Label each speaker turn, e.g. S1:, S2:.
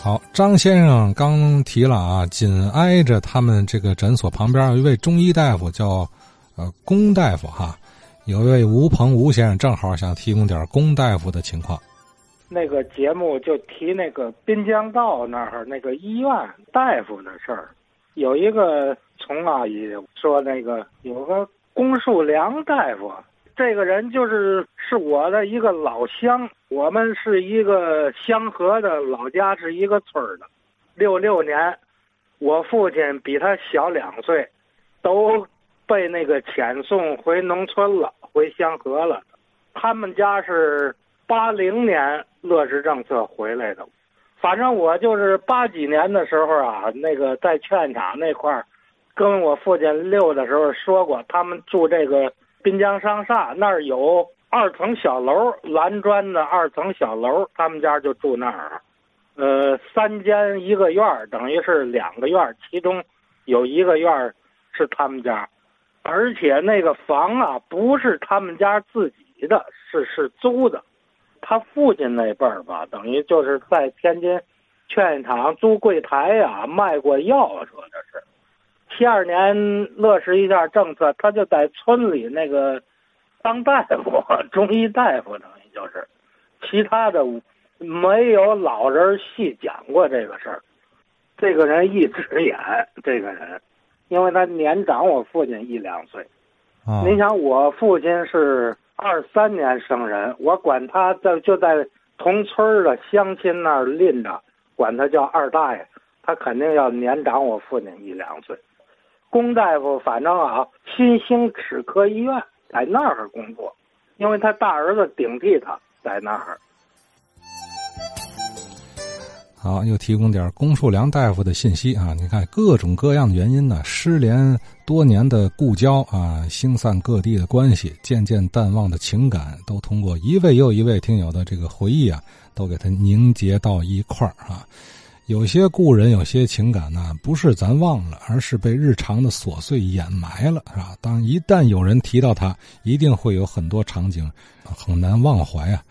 S1: 好，张先生刚提了啊，紧挨着他们这个诊所旁边有一位中医大夫，叫呃龚大夫哈。有一位吴鹏吴先生正好想提供点龚大夫的情况。
S2: 那个节目就提那个滨江道那儿那个医院大夫的事儿，有一个丛阿姨说那个有个龚树良大夫，这个人就是是我的一个老乡，我们是一个香河的老家是一个村儿的。六六年，我父亲比他小两岁，都被那个遣送回农村了，回香河了。他们家是八零年乐视政策回来的，反正我就是八几年的时候啊，那个在劝场那块儿，跟我父亲溜的时候说过，他们住这个滨江商厦那儿有二层小楼，蓝砖的二层小楼，他们家就住那儿。呃，三间一个院儿，等于是两个院儿，其中有一个院儿是他们家，而且那个房啊不是他们家自己的，是是租的。他父亲那辈儿吧，等于就是在天津劝业场租柜台呀、卖过药，说的。七二年落实一下政策，他就在村里那个当大夫，中医大夫，等于就是，其他的没有老人细讲过这个事儿。这个人一直演，这个人，因为他年长我父亲一两岁。
S1: 啊，
S2: 您想，我父亲是二三年生人，我管他在就在同村的乡亲那儿拎着，管他叫二大爷，他肯定要年长我父亲一两岁。龚大夫反正啊，新兴齿科医院在那儿工作，因为他大儿子顶替他在那儿。
S1: 好，又提供点龚树良大夫的信息啊！你看各种各样的原因呢，失联多年的故交啊，星散各地的关系，渐渐淡忘的情感，都通过一位又一位听友的这个回忆啊，都给它凝结到一块儿啊。有些故人，有些情感呢，不是咱忘了，而是被日常的琐碎掩埋了，是吧？当一旦有人提到他，一定会有很多场景很难忘怀啊。